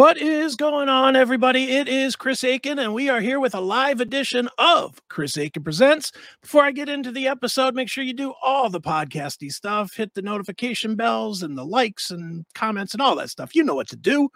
What is going on, everybody? It is Chris Akin, and we are here with a live edition of Chris Akin Presents. Before I get into the episode, make sure you do all the podcasty stuff, hit the notification bells and the likes and comments and all that stuff. You know what to do.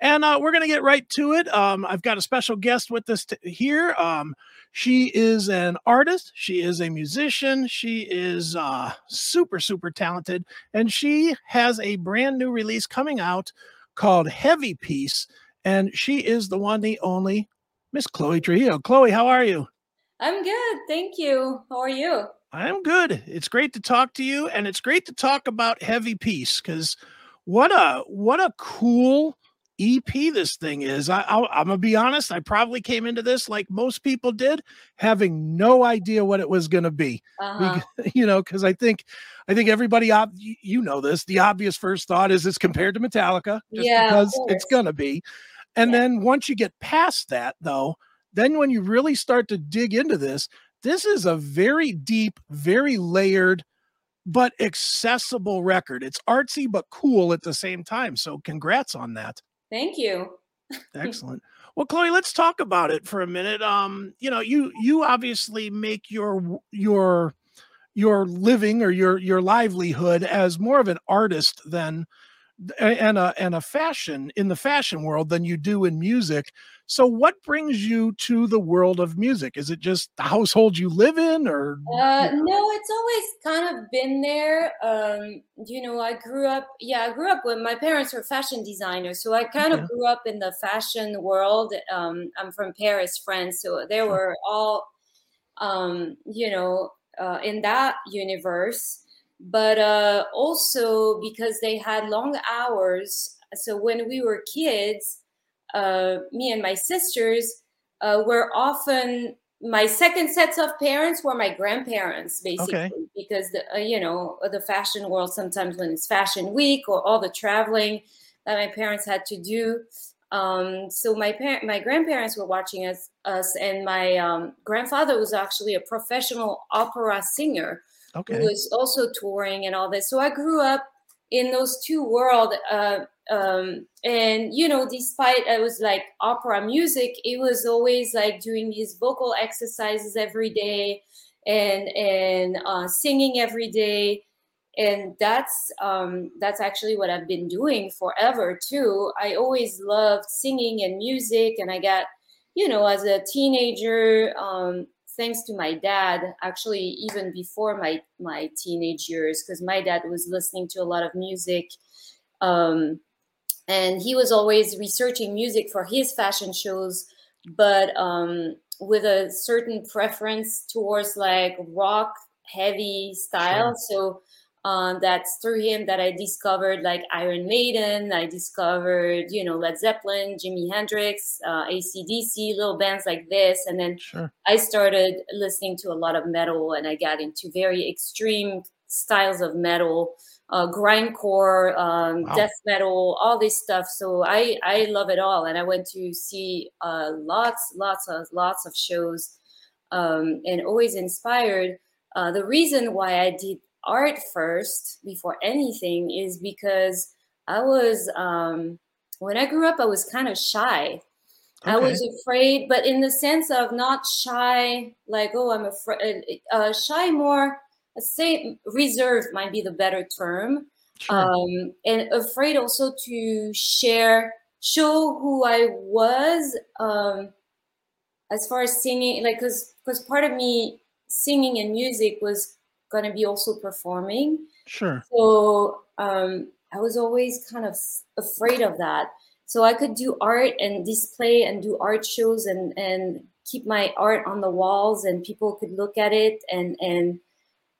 And uh, we're going to get right to it. Um, I've got a special guest with us t- here. Um, she is an artist, she is a musician, she is uh, super, super talented, and she has a brand new release coming out called Heavy Peace, and she is the one, the only Miss Chloe Trujillo. Chloe, how are you? I'm good, thank you. How are you? I'm good. It's great to talk to you, and it's great to talk about Heavy Peace because what a what a cool EP this thing is. I, I, am gonna be honest. I probably came into this like most people did, having no idea what it was gonna be. Uh-huh. Because, you know, because I think, I think everybody, ob- you know this. The obvious first thought is it's compared to Metallica, just yeah, because it's gonna be. And yeah. then once you get past that, though, then when you really start to dig into this, this is a very deep, very layered, but accessible record. It's artsy but cool at the same time. So congrats on that. Thank you. Excellent. Well, Chloe, let's talk about it for a minute. Um, you know, you you obviously make your your your living or your your livelihood as more of an artist than and a and a fashion in the fashion world than you do in music. So what brings you to the world of music? Is it just the household you live in or uh, no, it's always kind of been there. Um, you know, I grew up yeah, I grew up when my parents were fashion designers, so I kind of grew up in the fashion world. Um, I'm from Paris, France, so they were all um, you know, uh, in that universe but uh, also because they had long hours. So when we were kids, uh, me and my sisters uh, were often my second sets of parents were my grandparents basically okay. because the uh, you know the fashion world sometimes when it's fashion week or all the traveling that my parents had to do um, so my parent my grandparents were watching us us and my um, grandfather was actually a professional opera singer okay. who was also touring and all this. So I grew up in those two worlds. Uh, um, and you know, despite I was like opera music, it was always like doing these vocal exercises every day and and uh, singing every day. And that's um, that's actually what I've been doing forever too. I always loved singing and music, and I got, you know, as a teenager, um, thanks to my dad actually even before my my teenage years because my dad was listening to a lot of music um, and he was always researching music for his fashion shows but um, with a certain preference towards like rock heavy style sure. so um, that's through him that I discovered like Iron Maiden. I discovered, you know, Led Zeppelin, Jimi Hendrix, uh, ACDC, little bands like this. And then sure. I started listening to a lot of metal and I got into very extreme styles of metal, uh, grindcore, um, wow. death metal, all this stuff. So I, I love it all. And I went to see uh, lots, lots of, lots of shows um, and always inspired. Uh, the reason why I did art first before anything is because I was um, when I grew up, I was kind of shy. Okay. I was afraid, but in the sense of not shy, like oh, I'm afraid. Uh, uh shy more. Let's say reserved might be the better term. Sure. Um, and afraid also to share, show who I was. Um, as far as singing, like because because part of me singing and music was going to be also performing. Sure. So um, I was always kind of afraid of that. So I could do art and display and do art shows and and keep my art on the walls and people could look at it and and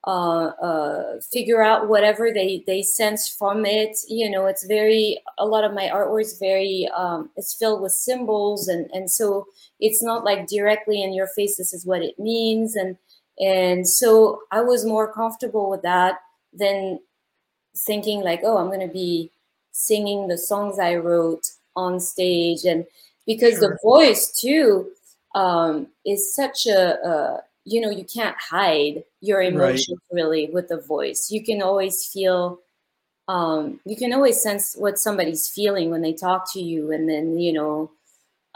uh, uh, figure out whatever they they sense from it. You know, it's very a lot of my artwork is very um, it's filled with symbols and and so it's not like directly in your face. This is what it means and and so I was more comfortable with that than thinking like, oh, I'm going to be singing the songs I wrote on stage. And because sure. the voice too um, is such a, a, you know, you can't hide your emotions right. really with the voice. You can always feel um, you can always sense what somebody's feeling when they talk to you, and then you know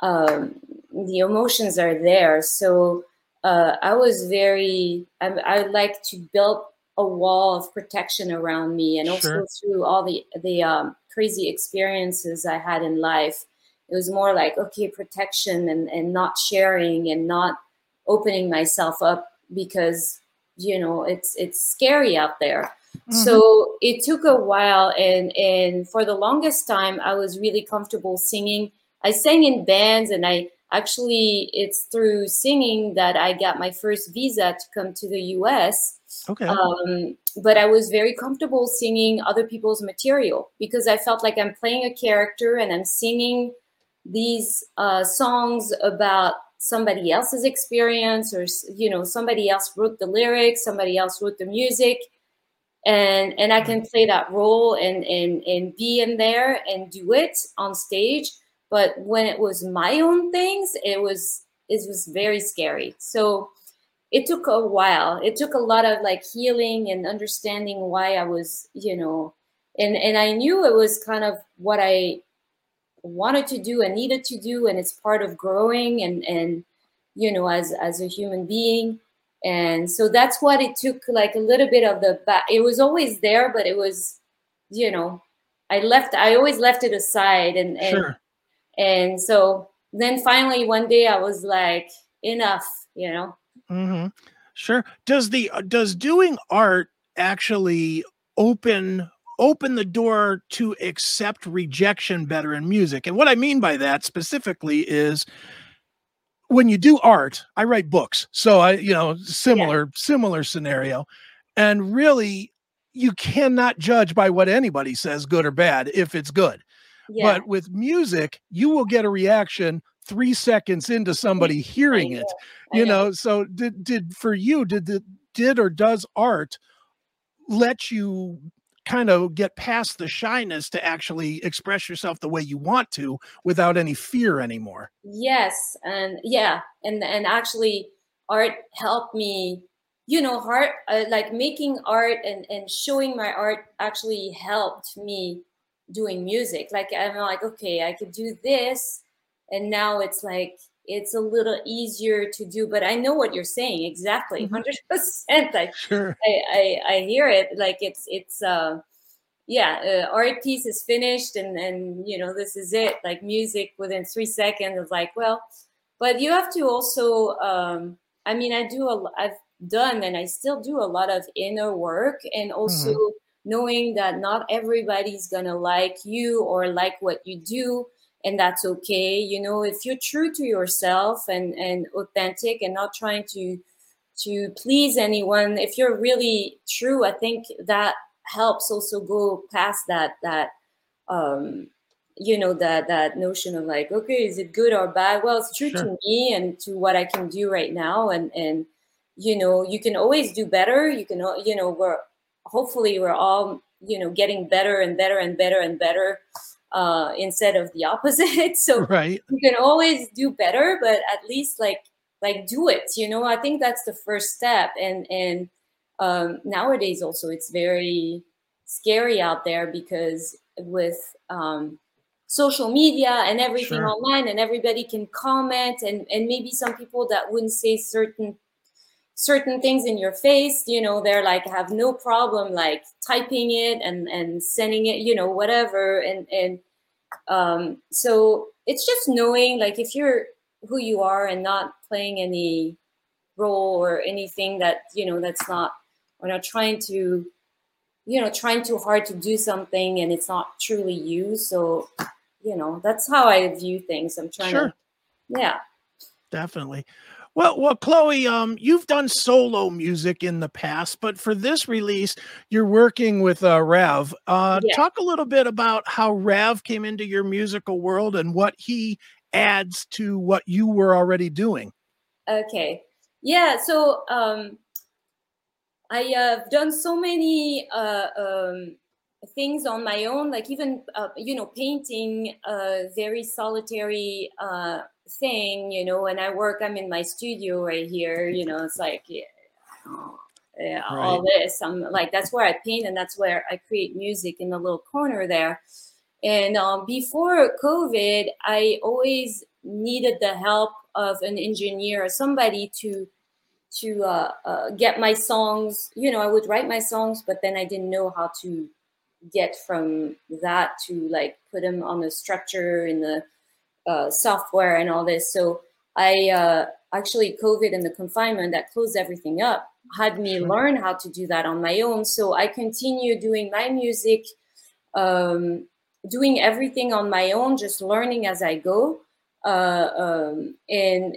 um, the emotions are there. So uh, I was very I, I like to build a wall of protection around me, and also sure. through all the the um, crazy experiences I had in life, it was more like okay, protection and and not sharing and not opening myself up because you know it's it's scary out there mm-hmm. so it took a while and and for the longest time i was really comfortable singing i sang in bands and i actually it's through singing that i got my first visa to come to the us okay. Um, but i was very comfortable singing other people's material because i felt like i'm playing a character and i'm singing these uh, songs about somebody else's experience or you know somebody else wrote the lyrics somebody else wrote the music. And and i can mm-hmm. play that role and and and be in there and do it on stage but when it was my own things it was it was very scary. So it took a while. It took a lot of like healing and understanding why i was you know and and i knew it was kind of what i wanted to do and needed to do and it's part of growing and and you know as as a human being. And so that's what it took like a little bit of the back it was always there but it was you know i left i always left it aside and and, sure. And so then finally one day i was like enough you know mm-hmm. sure does the does doing art actually open open the door to accept rejection better in music. And what I mean by that specifically is when you do art, I write books. So I, you know, similar, yeah. similar scenario. And really, you cannot judge by what anybody says, good or bad, if it's good. Yeah. But with music, you will get a reaction three seconds into somebody hearing it. You know. know, so did did for you, did the did or does art let you kind of get past the shyness to actually express yourself the way you want to without any fear anymore yes and yeah and and actually art helped me you know art uh, like making art and and showing my art actually helped me doing music like i'm like okay i could do this and now it's like it's a little easier to do but i know what you're saying exactly 100% mm-hmm. like sure. I, I, I hear it like it's it's uh yeah uh, art piece is finished and and you know this is it like music within three seconds of like well but you have to also um i mean i do a i've done and i still do a lot of inner work and also mm-hmm. Knowing that not everybody's gonna like you or like what you do and that's okay. You know if you're true to yourself and and authentic and not trying to to please anyone if you're really true i think that helps also go past that that um you know that that notion of like okay is it good or bad? Well it's true sure. to me and to what i can do right now and and you know you can always do better. You can you know we're hopefully we're all you know getting better and better and better and better uh, instead of the opposite. so right. you can always do better, but at least like like do it. You know, I think that's the first step. And and um, nowadays also it's very scary out there because with um, social media and everything sure. online, and everybody can comment, and and maybe some people that wouldn't say certain certain things in your face you know they're like have no problem like typing it and and sending it you know whatever. And and um so it's just knowing like if you're who you are and not playing any role or anything that you know that's not or not trying to you know trying too hard to do something and it's not truly you. So you know that's how i view things. I'm trying sure. to yeah. Definitely well, well, Chloe, um, you've done solo music in the past, but for this release, you're working with uh, Rav. Uh, yeah. Talk a little bit about how Rav came into your musical world and what he adds to what you were already doing. Okay, yeah. So um, I have done so many uh, um, things on my own, like even uh, you know painting a very solitary uh, thing, you know, when I work, I'm in my studio right here, you know, it's like, yeah, uh, right. all this. I'm like that's where I paint and that's where I create music in the little corner there. And um, before COVID, I always needed the help of an engineer or somebody to to uh, uh, get my songs. You know, I would write my songs, but then I didn't know how to get from that to like put them on the structure in the uh, software and all this. So I uh, actually COVID and the confinement that closed everything up had me learn how to do that on my own. So I continue doing my music, um, doing everything on my own, just learning as I go, uh, um, and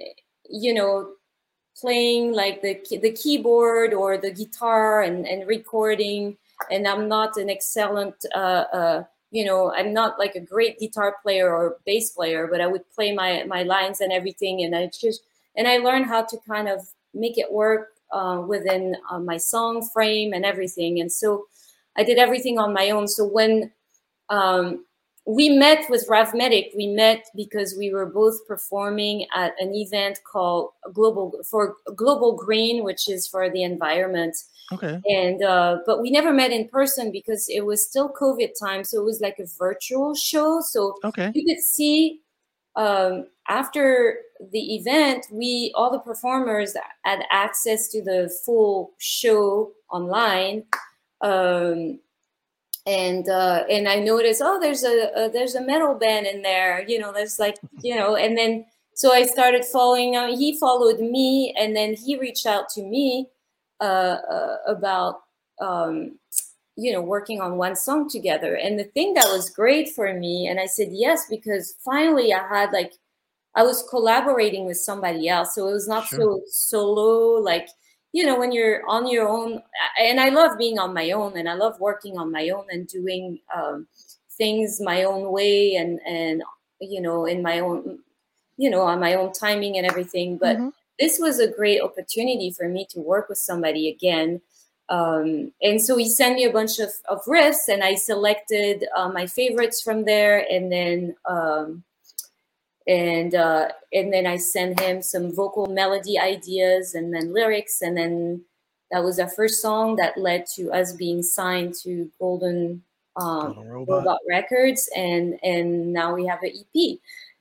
you know, playing like the the keyboard or the guitar and and recording. And I'm not an excellent. Uh, uh you know, I'm not like a great guitar player or bass player, but I would play my my lines and everything, and I just and I learned how to kind of make it work uh, within uh, my song frame and everything. And so I did everything on my own. So when um, we met with Rav Medic, we met because we were both performing at an event called Global for Global Green, which is for the environment. Okay. And uh, but we never met in person because it was still COVID time, so it was like a virtual show. So okay. you could see um, after the event, we all the performers had access to the full show online. Um, and uh, and I noticed, oh, there's a, a, there's a metal band in there, you know. There's like, you know, and then so I started following. Uh, he followed me, and then he reached out to me uh, uh, about um, you know working on one song together. And the thing that was great for me, and I said yes because finally I had like I was collaborating with somebody else, so it was not sure. so solo. Like you know, when you're on your own, and I love being on my own, and I love working on my own and doing um, things my own way, and and you know, in my own, you know, on my own timing and everything. But mm-hmm. this was a great opportunity for me to work with somebody again. Um, and so he sent me a bunch of, of riffs, and I selected uh, my favorites from there, and then um, and uh, and then I sent him some vocal melody ideas and then lyrics, and then that was our first song that led to us being signed to Golden, um, Golden Robot. Robot. Records, and and now we have an EP,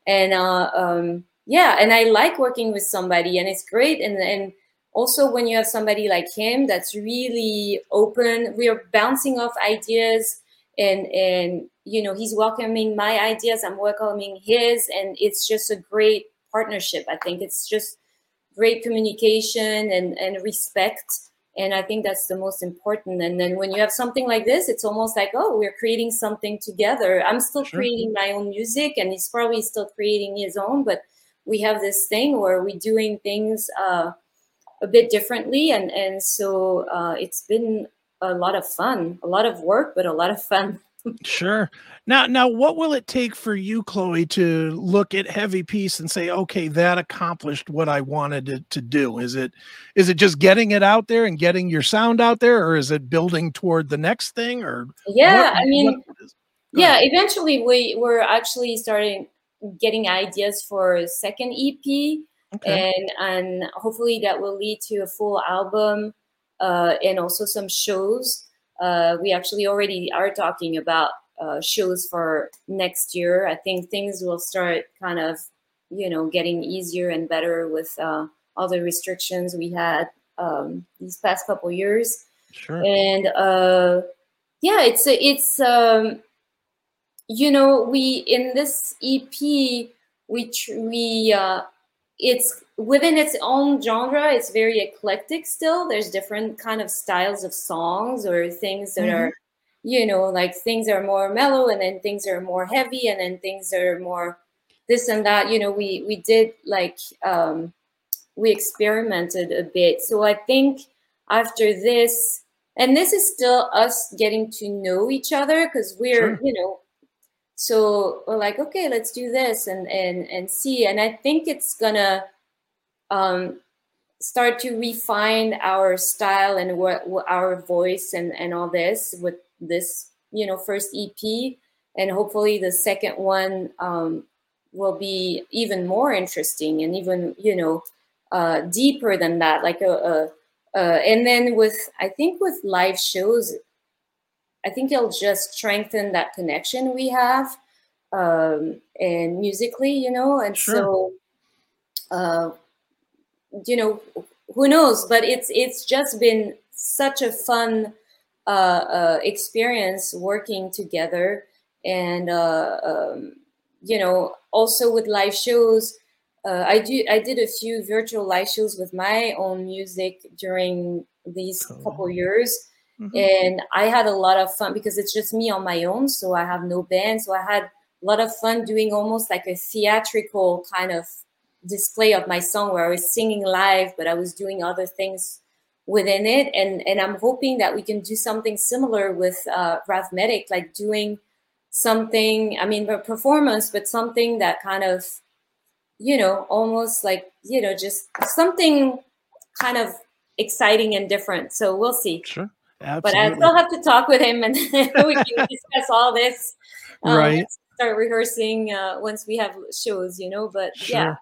and uh, um, yeah, and I like working with somebody, and it's great, and and also when you have somebody like him that's really open, we are bouncing off ideas and and you know he's welcoming my ideas i'm welcoming his and it's just a great partnership i think it's just great communication and and respect and i think that's the most important and then when you have something like this it's almost like oh we're creating something together i'm still sure. creating my own music and he's probably still creating his own but we have this thing where we're doing things uh, a bit differently and and so uh, it's been a lot of fun, a lot of work, but a lot of fun. Sure. Now, now, what will it take for you, Chloe, to look at Heavy peace and say, "Okay, that accomplished what I wanted it to do"? Is it, is it just getting it out there and getting your sound out there, or is it building toward the next thing? Or yeah, what, I mean, yeah, eventually we were actually starting getting ideas for a second EP, okay. and and hopefully that will lead to a full album uh, and also some shows. Uh, we actually already are talking about uh, shows for next year. I think things will start kind of, you know, getting easier and better with uh, all the restrictions we had um, these past couple years. Sure. And uh, yeah, it's it's um, you know we in this EP we we uh, it's within its own genre it's very eclectic still there's different kind of styles of songs or things that mm-hmm. are you know like things are more mellow and then things are more heavy and then things are more this and that you know we we did like um we experimented a bit so i think after this and this is still us getting to know each other because we're sure. you know so we're like okay let's do this and and and see. And i think it's gonna um, start to refine our style and what, what, our voice and, and all this with this you know first ep and hopefully the second one um, will be even more interesting and even you know uh, deeper than that. Like a, a, uh, and then with I think with live shows, I think it'll just strengthen that connection we have, um, and musically, you know, and Sure. so, uh, you know, who knows? But it's it's just been such a fun uh, uh, experience working together, and uh, um, you know, also with live shows. Uh, I do. I did a few virtual live shows with my own music during these Cool. couple years, Mhm. and I had a lot of fun because it's just me on my own, so I have no band. So I had a lot of fun doing almost like a theatrical kind of display of my song where I was singing live, but I was doing other things within it. And and I'm hoping that we can do something similar with uh, like doing something. I mean, a performance, but something that kind of, you know, almost like you know, just something kind of exciting and different. So we'll see. Sure. But I still have to talk with him, and we can discuss all this. um, Right. Start rehearsing uh, once we have shows, you know. But yeah,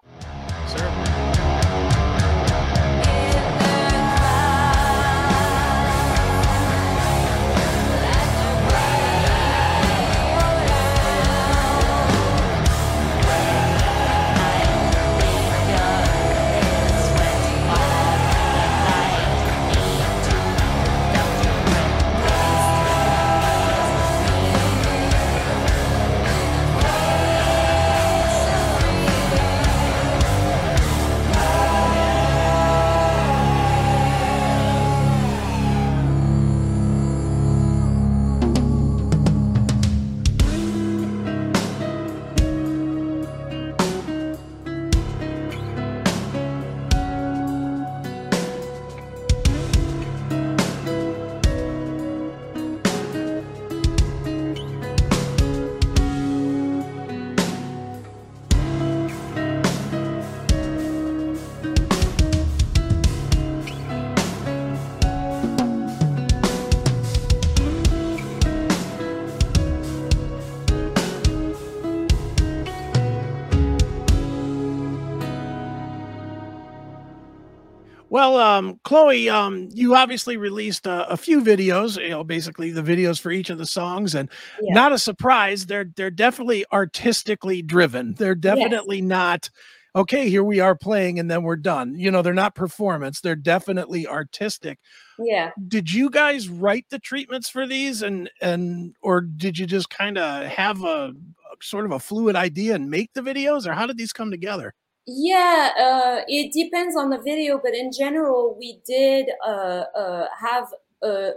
Well, um, Chloe, um, you obviously released uh, a few videos, you know, basically the videos for each of the songs, and Yeah. not a surprise, they're they're definitely artistically driven. They're yes, definitely not okay, here we are playing and then we're done. You know, they're not performance, they're definitely artistic. yeah. Did you guys write the treatments for these and and or did you just kind of have a, a sort of a fluid idea and make the videos or how did these come together? Yeah, uh, it depends on the video, but in general, we did uh, uh, have a,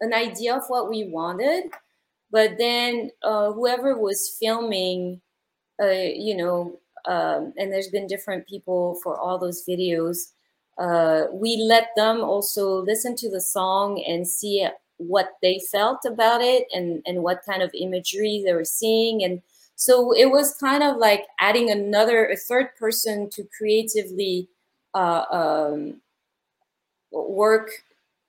an idea of what we wanted, but then uh, whoever was filming, uh, you know, um, and there's been different people for all those videos. Uh, we let them also listen to the song and see what they felt about it and and what kind of imagery they were seeing and so it was kind of like adding another a third person to creatively uh, um, work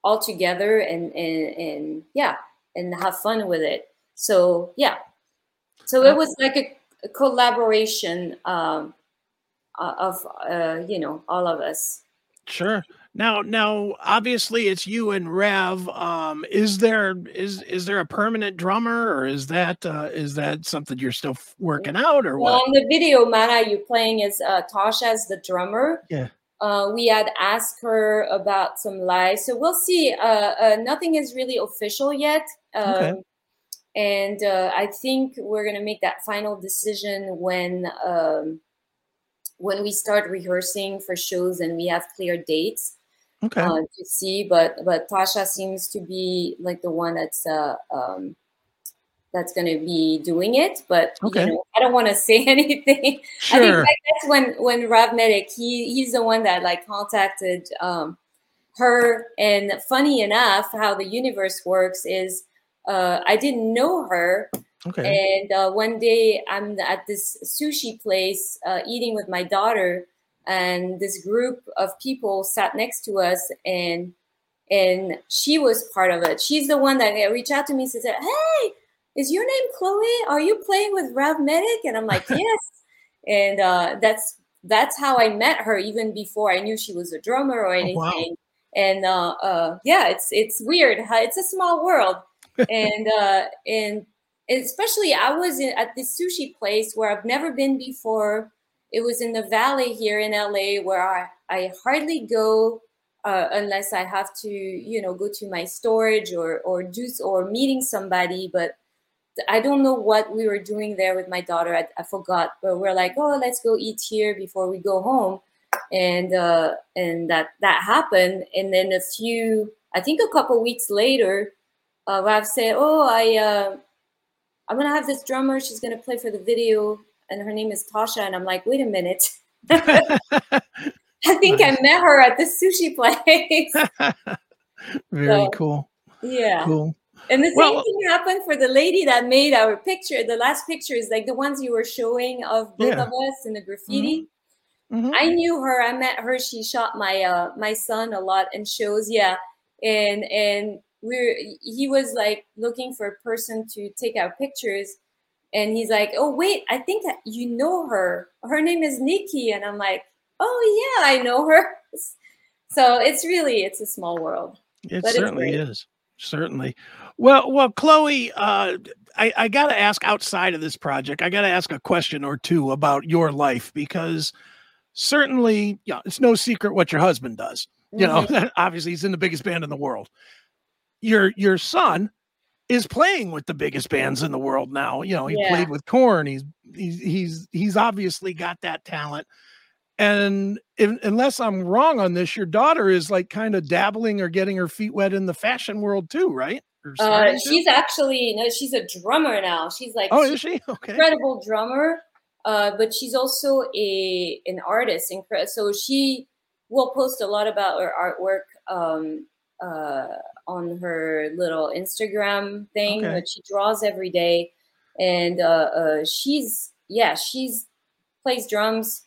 all together and, and and yeah and have fun with it. So yeah. So it was like a, a collaboration um, uh, of uh, you know all of us. Sure. Now, now, obviously, it's you and Rav. Um, is there is is there a permanent drummer, or is that uh, is that something you're still working out, or well what? on the video mana you're playing is uh, tasha as the drummer Yeah. uh, we had asked her about some live so we'll see uh, uh, nothing is really official yet Okay. um, and uh, I think we're gonna make that final decision when um, when we start rehearsing for shows and we have clear dates Okay. uh, to see. But but Tasha seems to be like the one that's uh, um, that's gonna be doing it. But Okay. you know, I don't want to say anything. I think Sure. like, that's when when Rav Medic he he's the one that like contacted um, her. And funny enough, how the universe works is uh, I didn't know her, Okay. and uh, one day I'm at this sushi place uh, eating with my daughter, and this group of people sat next to us, and and she was part of it. She's the one that reached out to me and said, "Hey, is your name Chloe? Are you playing with Rav Medic?" And I'm like, "Yes." and uh, that's that's how I met her, even before I knew she was a drummer or Oh, wow. anything. and uh, uh, yeah, it's it's weird. It's a small world, and uh, and especially I was in, at this sushi place where I've never been before. It was in the valley here in LA where I, I hardly go uh, unless I have to, you know, go to my storage or or do or meeting somebody. But I don't know what we were doing there with my daughter. I, I forgot, but we're like, oh, let's go eat here before we go home, and uh, and that that happened. And then a few, I think, a couple weeks later, uh, said, oh, I uh, I'm gonna have this drummer. She's gonna play for the video, and her name is Tasha. And I'm like, wait a minute. I think I met her at the sushi place. Very so, cool. Yeah. Cool. And the same thing happened for the lady that made our picture. The last picture is like the ones you were showing of both yeah. of us in the graffiti. Mm-hmm. Mm-hmm. I knew her. I met her. She shot my uh my son a lot in shows. Yeah, and and we're he was like looking for a person to take our pictures, and he's like, "Oh wait, I think you know her. Her name is Nikki." And I'm like, "Oh yeah, I know her." So it's really it's a small world. It certainly is. Certainly. Well, well, Chloe, uh, I, I got to ask outside of this project, I got to ask a question or two about your life because certainly, yeah, it's no secret what your husband does. You mm-hmm. know, obviously he's in the biggest band in the world. Your your son is playing with the biggest bands in the world now. You know, he yeah. played with Korn. He's he's he's he's obviously got that talent. And if, unless I'm wrong on this, your daughter is like kind of dabbling or getting her feet wet in the fashion world too, right? Uh, she's actually no, she's a drummer now. She's like oh, is she okay? Incredible drummer, uh, but she's also a an artist. So she will post a lot about her artwork um, uh, on her little Instagram thing. Okay. But she draws every day, and uh, uh, she's yeah, she's plays drums.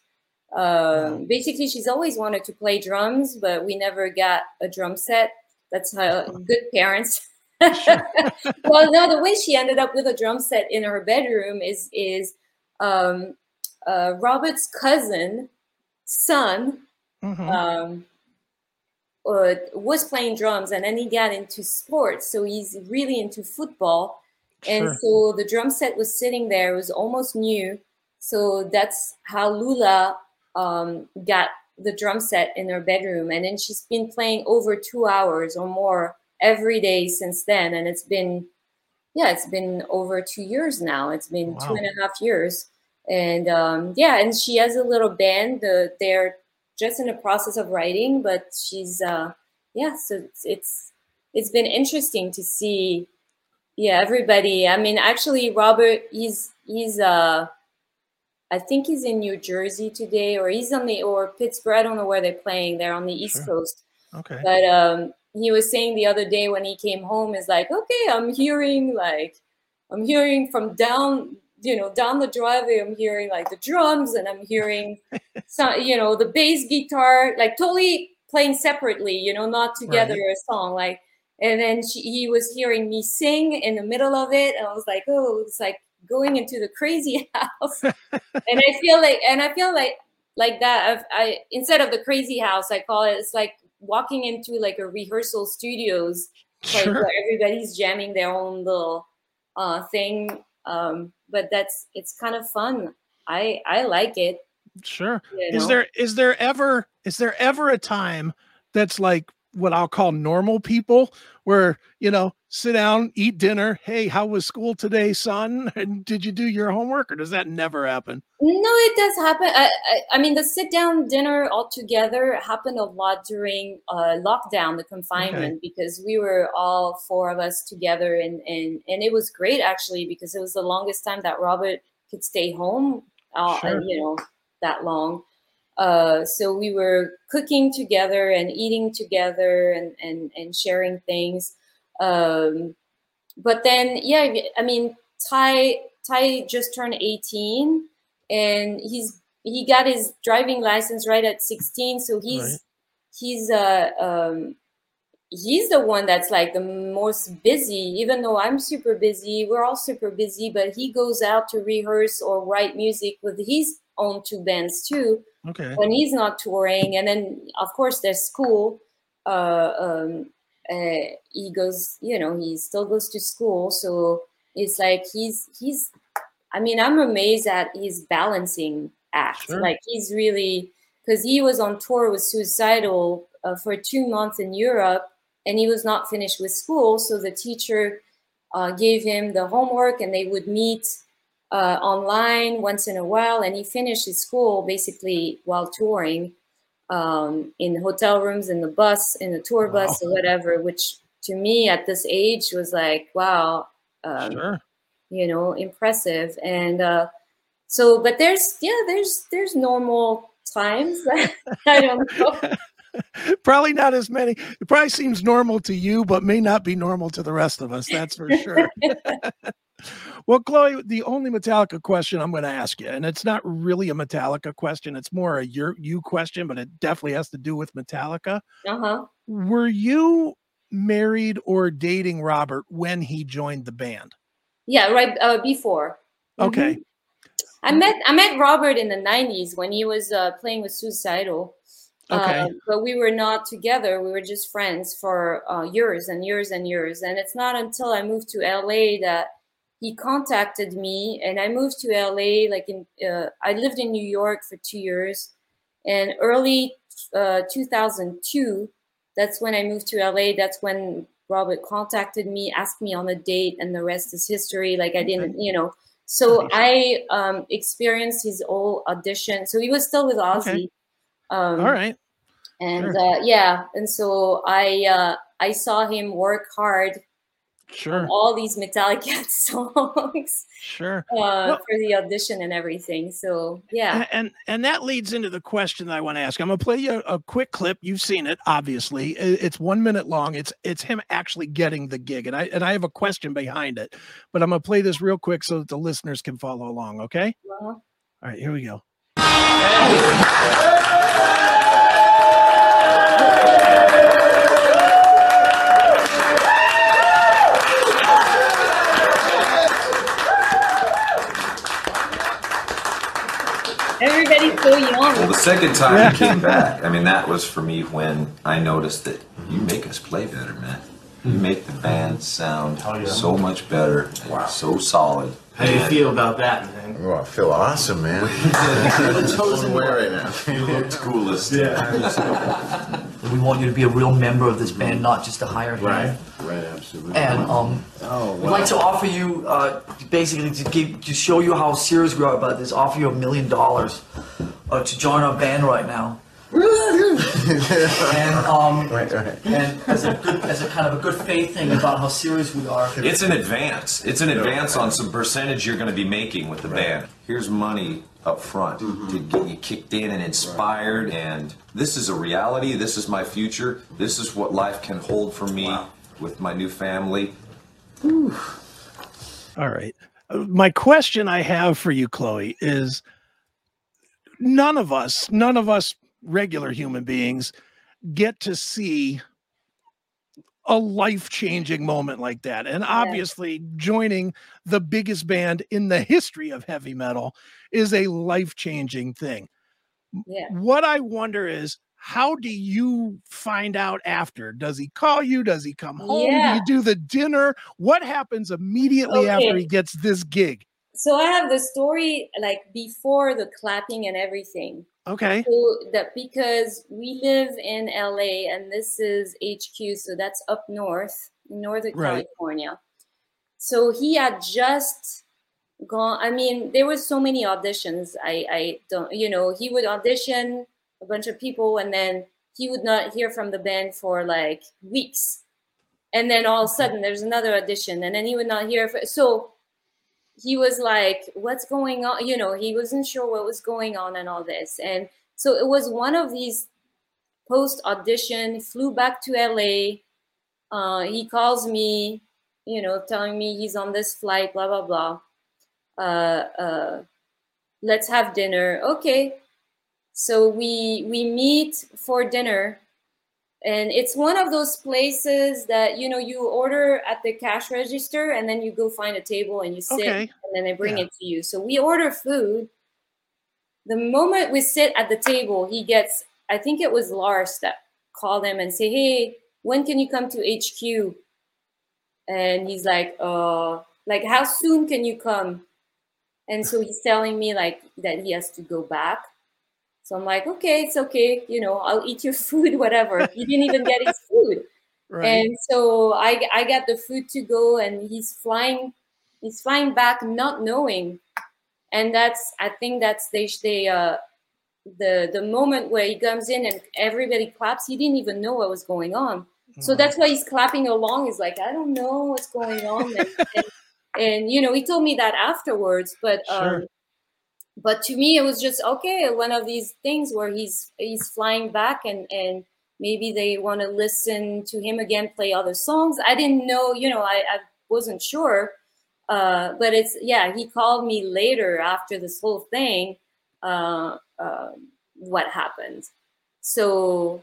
Um, basically, she's always wanted to play drums, but we never got a drum set. That's how good parents. well, no, the way she ended up with a drum set in her bedroom is is um, uh, Robert's cousin son mm-hmm. um, uh, was playing drums, and then he got into sports, so he's really into football. Sure. And so the drum set was sitting there; it was almost new. So that's how Lula um, got the drum set in her bedroom, and then she's been playing over two hours or more every day since then. And it's been, yeah, it's been over two years now. It's been wow. two and a half years. And um, yeah, and she has a little band. The, they're just in the process of writing, but she's, uh, yeah, so it's, it's, it's been interesting to see, yeah, everybody. I mean, actually, Robert, he's, he's, uh, I think he's in New Jersey today, or he's on the or Pittsburgh. I don't know where they're playing. They're on the East sure. Coast. Okay. But um, he was saying the other day when he came home is like, okay, I'm hearing like, I'm hearing from down, you know, down the driveway, I'm hearing like the drums and I'm hearing, some, you know, the bass guitar, like totally playing separately, you know, not together right. a song. Like, and then she, he was hearing me sing in the middle of it, and I was like, oh, it's like going into the crazy house. and I feel like, and I feel like, like that. I, I instead of the crazy house, I call it. It's like walking into like a rehearsal studios like where everybody's jamming their own little uh, thing. Um, but that's it's kind of fun. I I like it. Sure. You know? Is there is there ever is there ever a time that's like what I'll call normal people where, you know, sit down, eat dinner. Hey, how was school today, son? And did you do your homework or does that never happen? No, it does happen. I, I, I mean, the sit down dinner all together happened a lot during uh, lockdown, the confinement, okay. because we were all four of us together. And, and, and it was great actually, because it was the longest time that Robert could stay home, uh, sure. you know, that long. Uh, so we were cooking together and eating together and, and, and sharing things. Um, but then, yeah, I mean, Ty, Ty just turned 18 and he's, he got his driving license right at 16. So he's, right. he's, uh, um, he's the one that's like the most busy even though i'm super busy we're all super busy but he goes out to rehearse or write music with his own two bands too Okay. When he's not touring, and then of course there's school. uh, um, uh, he goes, you know, he still goes to school. So it's like he's he's. I mean, I'm amazed at his balancing act. Sure. Like he's really because he was on tour with Suicidal uh, for two months in Europe, and he was not finished with school. So the teacher uh, gave him the homework, and they would meet uh, online once in a while. And he finished his school basically while touring um, in hotel rooms, in the bus, in the tour Wow. bus, or whatever. Which to me at this age was like, wow, um, Sure. you know, impressive. And uh, so, but there's yeah, there's there's normal times. I don't know. probably not as many. It probably seems normal to you, but may not be normal to the rest of us. That's for sure. well, Chloe, the only Metallica question I'm going to ask you, and it's not really a Metallica question, it's more a your you question, but it definitely has to do with Metallica. Uh huh. Were you married or dating Robert when he joined the band? Yeah, right uh, before. Mhm. Okay. I met I met Robert in the '90s when he was uh, playing with Suicidal. Okay. Uh, but we were not together. We were just friends for uh, years and years and years. And it's not until I moved to LA that he contacted me. And I moved to LA like in uh, I lived in New York for two years. And early uh, 2002, that's when I moved to LA. That's when Robert contacted me, asked me on a date, and the rest is history. Like I didn't, you know. So I um, experienced his whole audition. So he was still with Ozzy. Okay. Um, All right. and Sure. uh, yeah, and so I uh, I saw him work hard Sure. all these Metallica songs Sure. uh, Well- for the audition and everything. So yeah, And and that leads into the question that I want to ask. I'm gonna play you a, a quick clip. You've seen it, obviously. It's one minute long. It's it's him actually getting the gig, and I and I have a question behind it. But I'm gonna play this real quick so that the listeners can follow along. Okay. Uh-huh. All right. Here we go. everybody's so young. Well, the second time Yeah. you came back, I mean, that was for me when I noticed that you make us play better, man. You make the band sound Oh, yeah. so much better, Wow. so solid. How do you feel about that, man? Oh, I feel awesome, man. You're the chosen Way right now. You looked coolest. Yeah. We want you to be a real member of this band, not just a hired Right. hand. Right, absolutely. And um, oh, we'd like to offer you, uh, basically, to give, to show you how serious we are about this, offer you a million dollars uh, to join our band right now. And um, right, right. and as a good, as a kind of a good faith thing about how serious we are. It's an advance. It's an advance on some percentage you're going to be making with the band. Here's money up front to get you kicked in and inspired. And this is a reality. This is my future. This is what life can hold for me with my new family. All right. Uh, My question I have for you, Chloe, is none of us, none of us regular human beings get to see a life changing moment like that. And obviously, joining the biggest band in the history of heavy metal is a life changing thing. Yeah. What I wonder is, how do you find out after? Does he call you? Does he come home? Yeah. Do you do the dinner? What happens immediately after he gets this gig? So I have the story like before the clapping and everything. Okay. So that because we live in LA and this is HQ, so that's up north, Northern Right. California. So he had just gone. I mean, there were so many auditions. I, I don't, you know, he would audition a bunch of people and then he would not hear from the band for like weeks. And then all of a sudden there's another audition and then he would not hear. For, so he was like, what's going on? You know, he wasn't sure what was going on and all this. And so it was one of these post audition, flew back to LA. Uh, he calls me, you know, telling me he's on this flight, blah, blah, blah. Uh, uh, let's have dinner. Okay. So we we meet for dinner and it's one of those places that you know you order at the cash register and then you go find a table and you sit Okay. and then they bring Yeah. it to you so we order food the moment we sit at the table he gets i think it was lars that called him and say, "Hey, when can you come to HQ?" And he's like, "Uh, like how soon can you come?" And so he's telling me like that he has to go back. So I'm like, "Okay, it's okay. You know, I'll eat your food, whatever." he didn't even get his food. Right. And so I I got the food to go, and he's flying he's flying back not knowing and that's i think that's they they uh the the moment where he comes in and everybody claps he didn't even know what was going on so Mhm. that's why he's clapping along he's like i don't know what's going on and, and, and, you know he told me that afterwards but um Sure. But to me it was just okay one of these things where he's he's flying back and and maybe they want to listen to him again play other songs. I didn't know you know i, I wasn't sure. Uh, but it's yeah he called me later after this whole thing uh, um what happened. So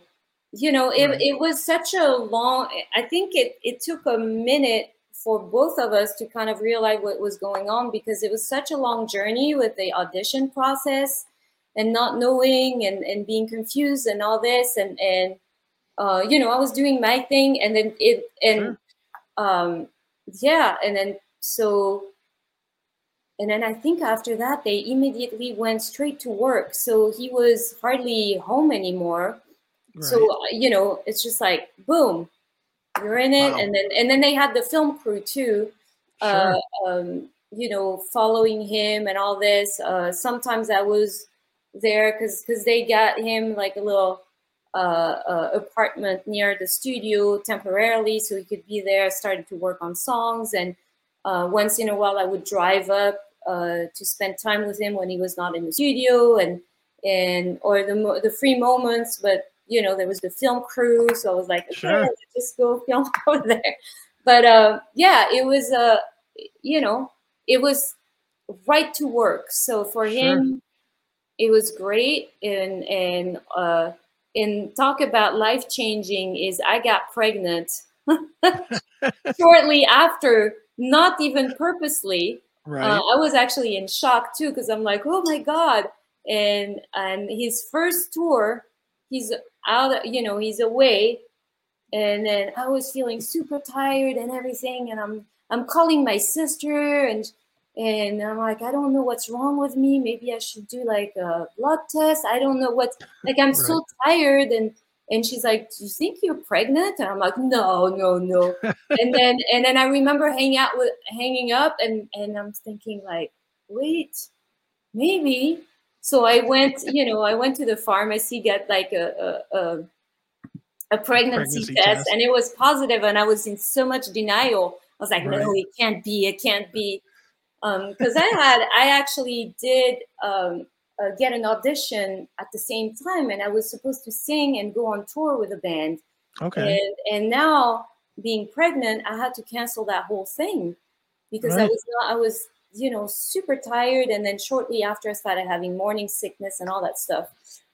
you know it, Right. it was such a long i think it, it took a minute for both of us to kind of realize what was going on because it was such a long journey with the audition process and not knowing and, and being confused and all this. And and uh, you know i was doing my thing and then it and Sure. um yeah. And then so and then i think after that they immediately went straight to work. So he was hardly home anymore. So Right. uh, you know it's just like boom you're in it Wow. and then and then they had the film crew too uh, Sure. um, you know following him and all this uh, sometimes i was there because because they got him like a little uh, uh, apartment near the studio temporarily so he could be there started to work on songs and uh, once in a while i would drive up uh, to spend time with him when he was not in the studio and and or the the free moments but you know there was the film crew so i was like okay Sure. let's just go film over there but uh, yeah it was uh, you know it was right to work so for Sure. him it was great and and uh and talk about life changing is i got pregnant shortly after not even purposely Right. uh, I was actually in shock too because I'm like, oh my god! And and his first tour, he's out, you know, he's away, and then I was feeling super tired and everything, and I'm I'm calling my sister and and I'm like, I don't know what's wrong with me. Maybe I should do like a blood test. I don't know what. Like I'm so tired and. And she's like, "Do you think you're pregnant?" And I'm like, "No, no, no." and then and then I remember hanging out with hanging up and and I'm thinking like, wait, maybe. So I went, you know, I went to the pharmacy, get like a a, a, a pregnancy, Pregnancy test, test. and it was positive, and I was in so much denial. I was like, no, it can't be, it can't be, because I had I actually did um, uh, get an audition at the same time, and I was supposed to sing and go on tour with a band. okay. And and now being pregnant, I had to cancel that whole thing because I was not I was, you know, super tired and then shortly after I started having morning sickness and all that stuff.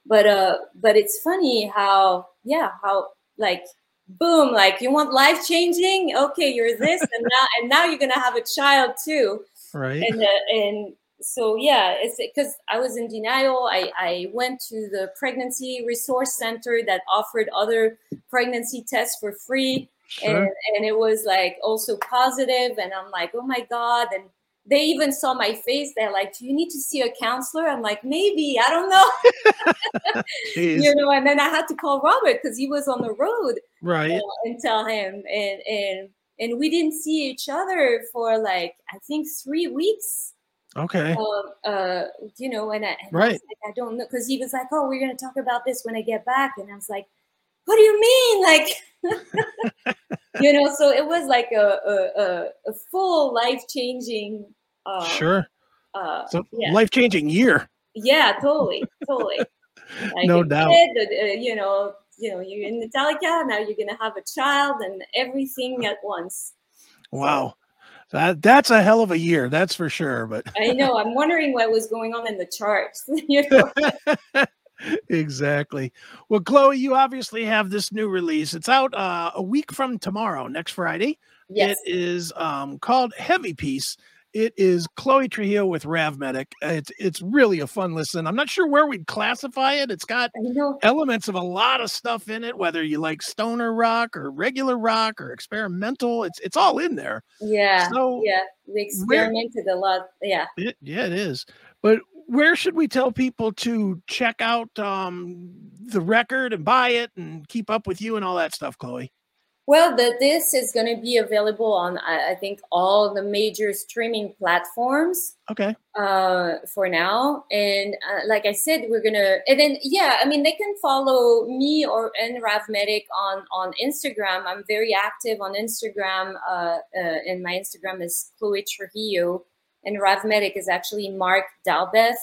But uh but it's funny how yeah, how like boom, like you want life changing? Okay, you're this and now and now you're to have a child too Right. and uh, and so yeah it's because i was in denial I, I went to the pregnancy resource center that offered other pregnancy tests for free Sure. and, and it was like also positive and i'm like oh my god and they even saw my face they're like do you need to see a counselor i'm like maybe i don't know you know and then i had to call robert because he was on the road Right. and tell him and and and we didn't see each other for like i think three weeks Okay. um, uh, you know, and I, and I Right. like, I don't know, because he was like, "Oh, we're gonna talk about this when I get back," and I was like, "What do you mean?" Like, you know, so it was like a a, a, full life changing. Uh, Sure. Uh, So yeah. life changing year. yeah, totally, totally. Like No doubt. kid, uh, you know, you know, you're in Metallica now. You're gonna have a child and everything at once. Wow. That that's a hell of a year, that's for sure. But I know. I'm wondering what was going on in the charts. you know. Exactly. Well, Chloe, you obviously have this new release. It's out uh, a week from tomorrow, next Friday. Yes. It is um, called Heavy Peace. It is Chloe Trujillo with Rav Medic. It's it's really a fun listen. I'm not sure where we'd classify it. It's got elements of a lot of stuff in it, whether you like stoner rock or regular rock or experimental. It's it's all in there. yeah, So yeah. We experimented a lot. Yeah. it, yeah, it is. But where should we tell people to check out um, the record and buy it and keep up with you and all that stuff, Chloe? Well, the, this is going to be available on, I, I think, all the major streaming platforms Okay. uh, for now. And uh, like I said, we're gonna, and then yeah, I mean, they can follow me or and Rav Medic on on Instagram. I'm very active on Instagram, uh, uh, and my Instagram is Chloe Trujillo, and Rav Medic is actually Mark Dalbeth.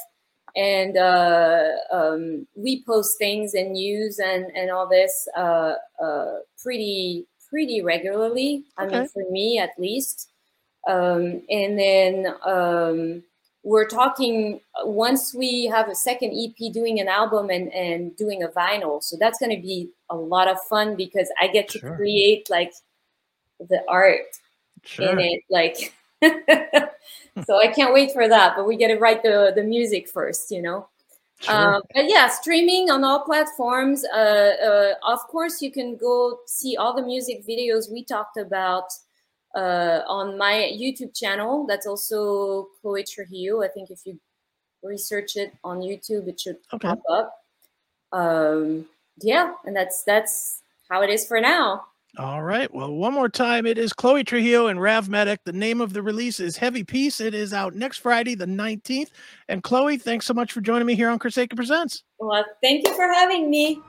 And uh, um, we post things and news and and all this uh, uh, pretty pretty regularly. I mean, for me at least. Um, and then um, we're talking uh, once we have a second EP doing an album and, and doing a vinyl. So that's going to be a lot of fun because I get to Sure. create like the art Sure. in it. Like, so I can't wait for that. But we got to write the, the music first, you know? Sure. Um, but yeah, streaming on all platforms. Uh, uh, of course, you can go see all the music videos we talked about uh, on my YouTube channel. That's also Chloe Trujillo. I think if you research it on YouTube, it should Okay. pop up. Um, yeah, and that's that's how it is for now. All right. Well, one more time, it is Chloe Trujillo and Rav Medic. The name of the release is Heavy Peace. It is out next Friday, the 19th. And Chloe, thanks so much for joining me here on Chris Akin Presents. Well, thank you for having me.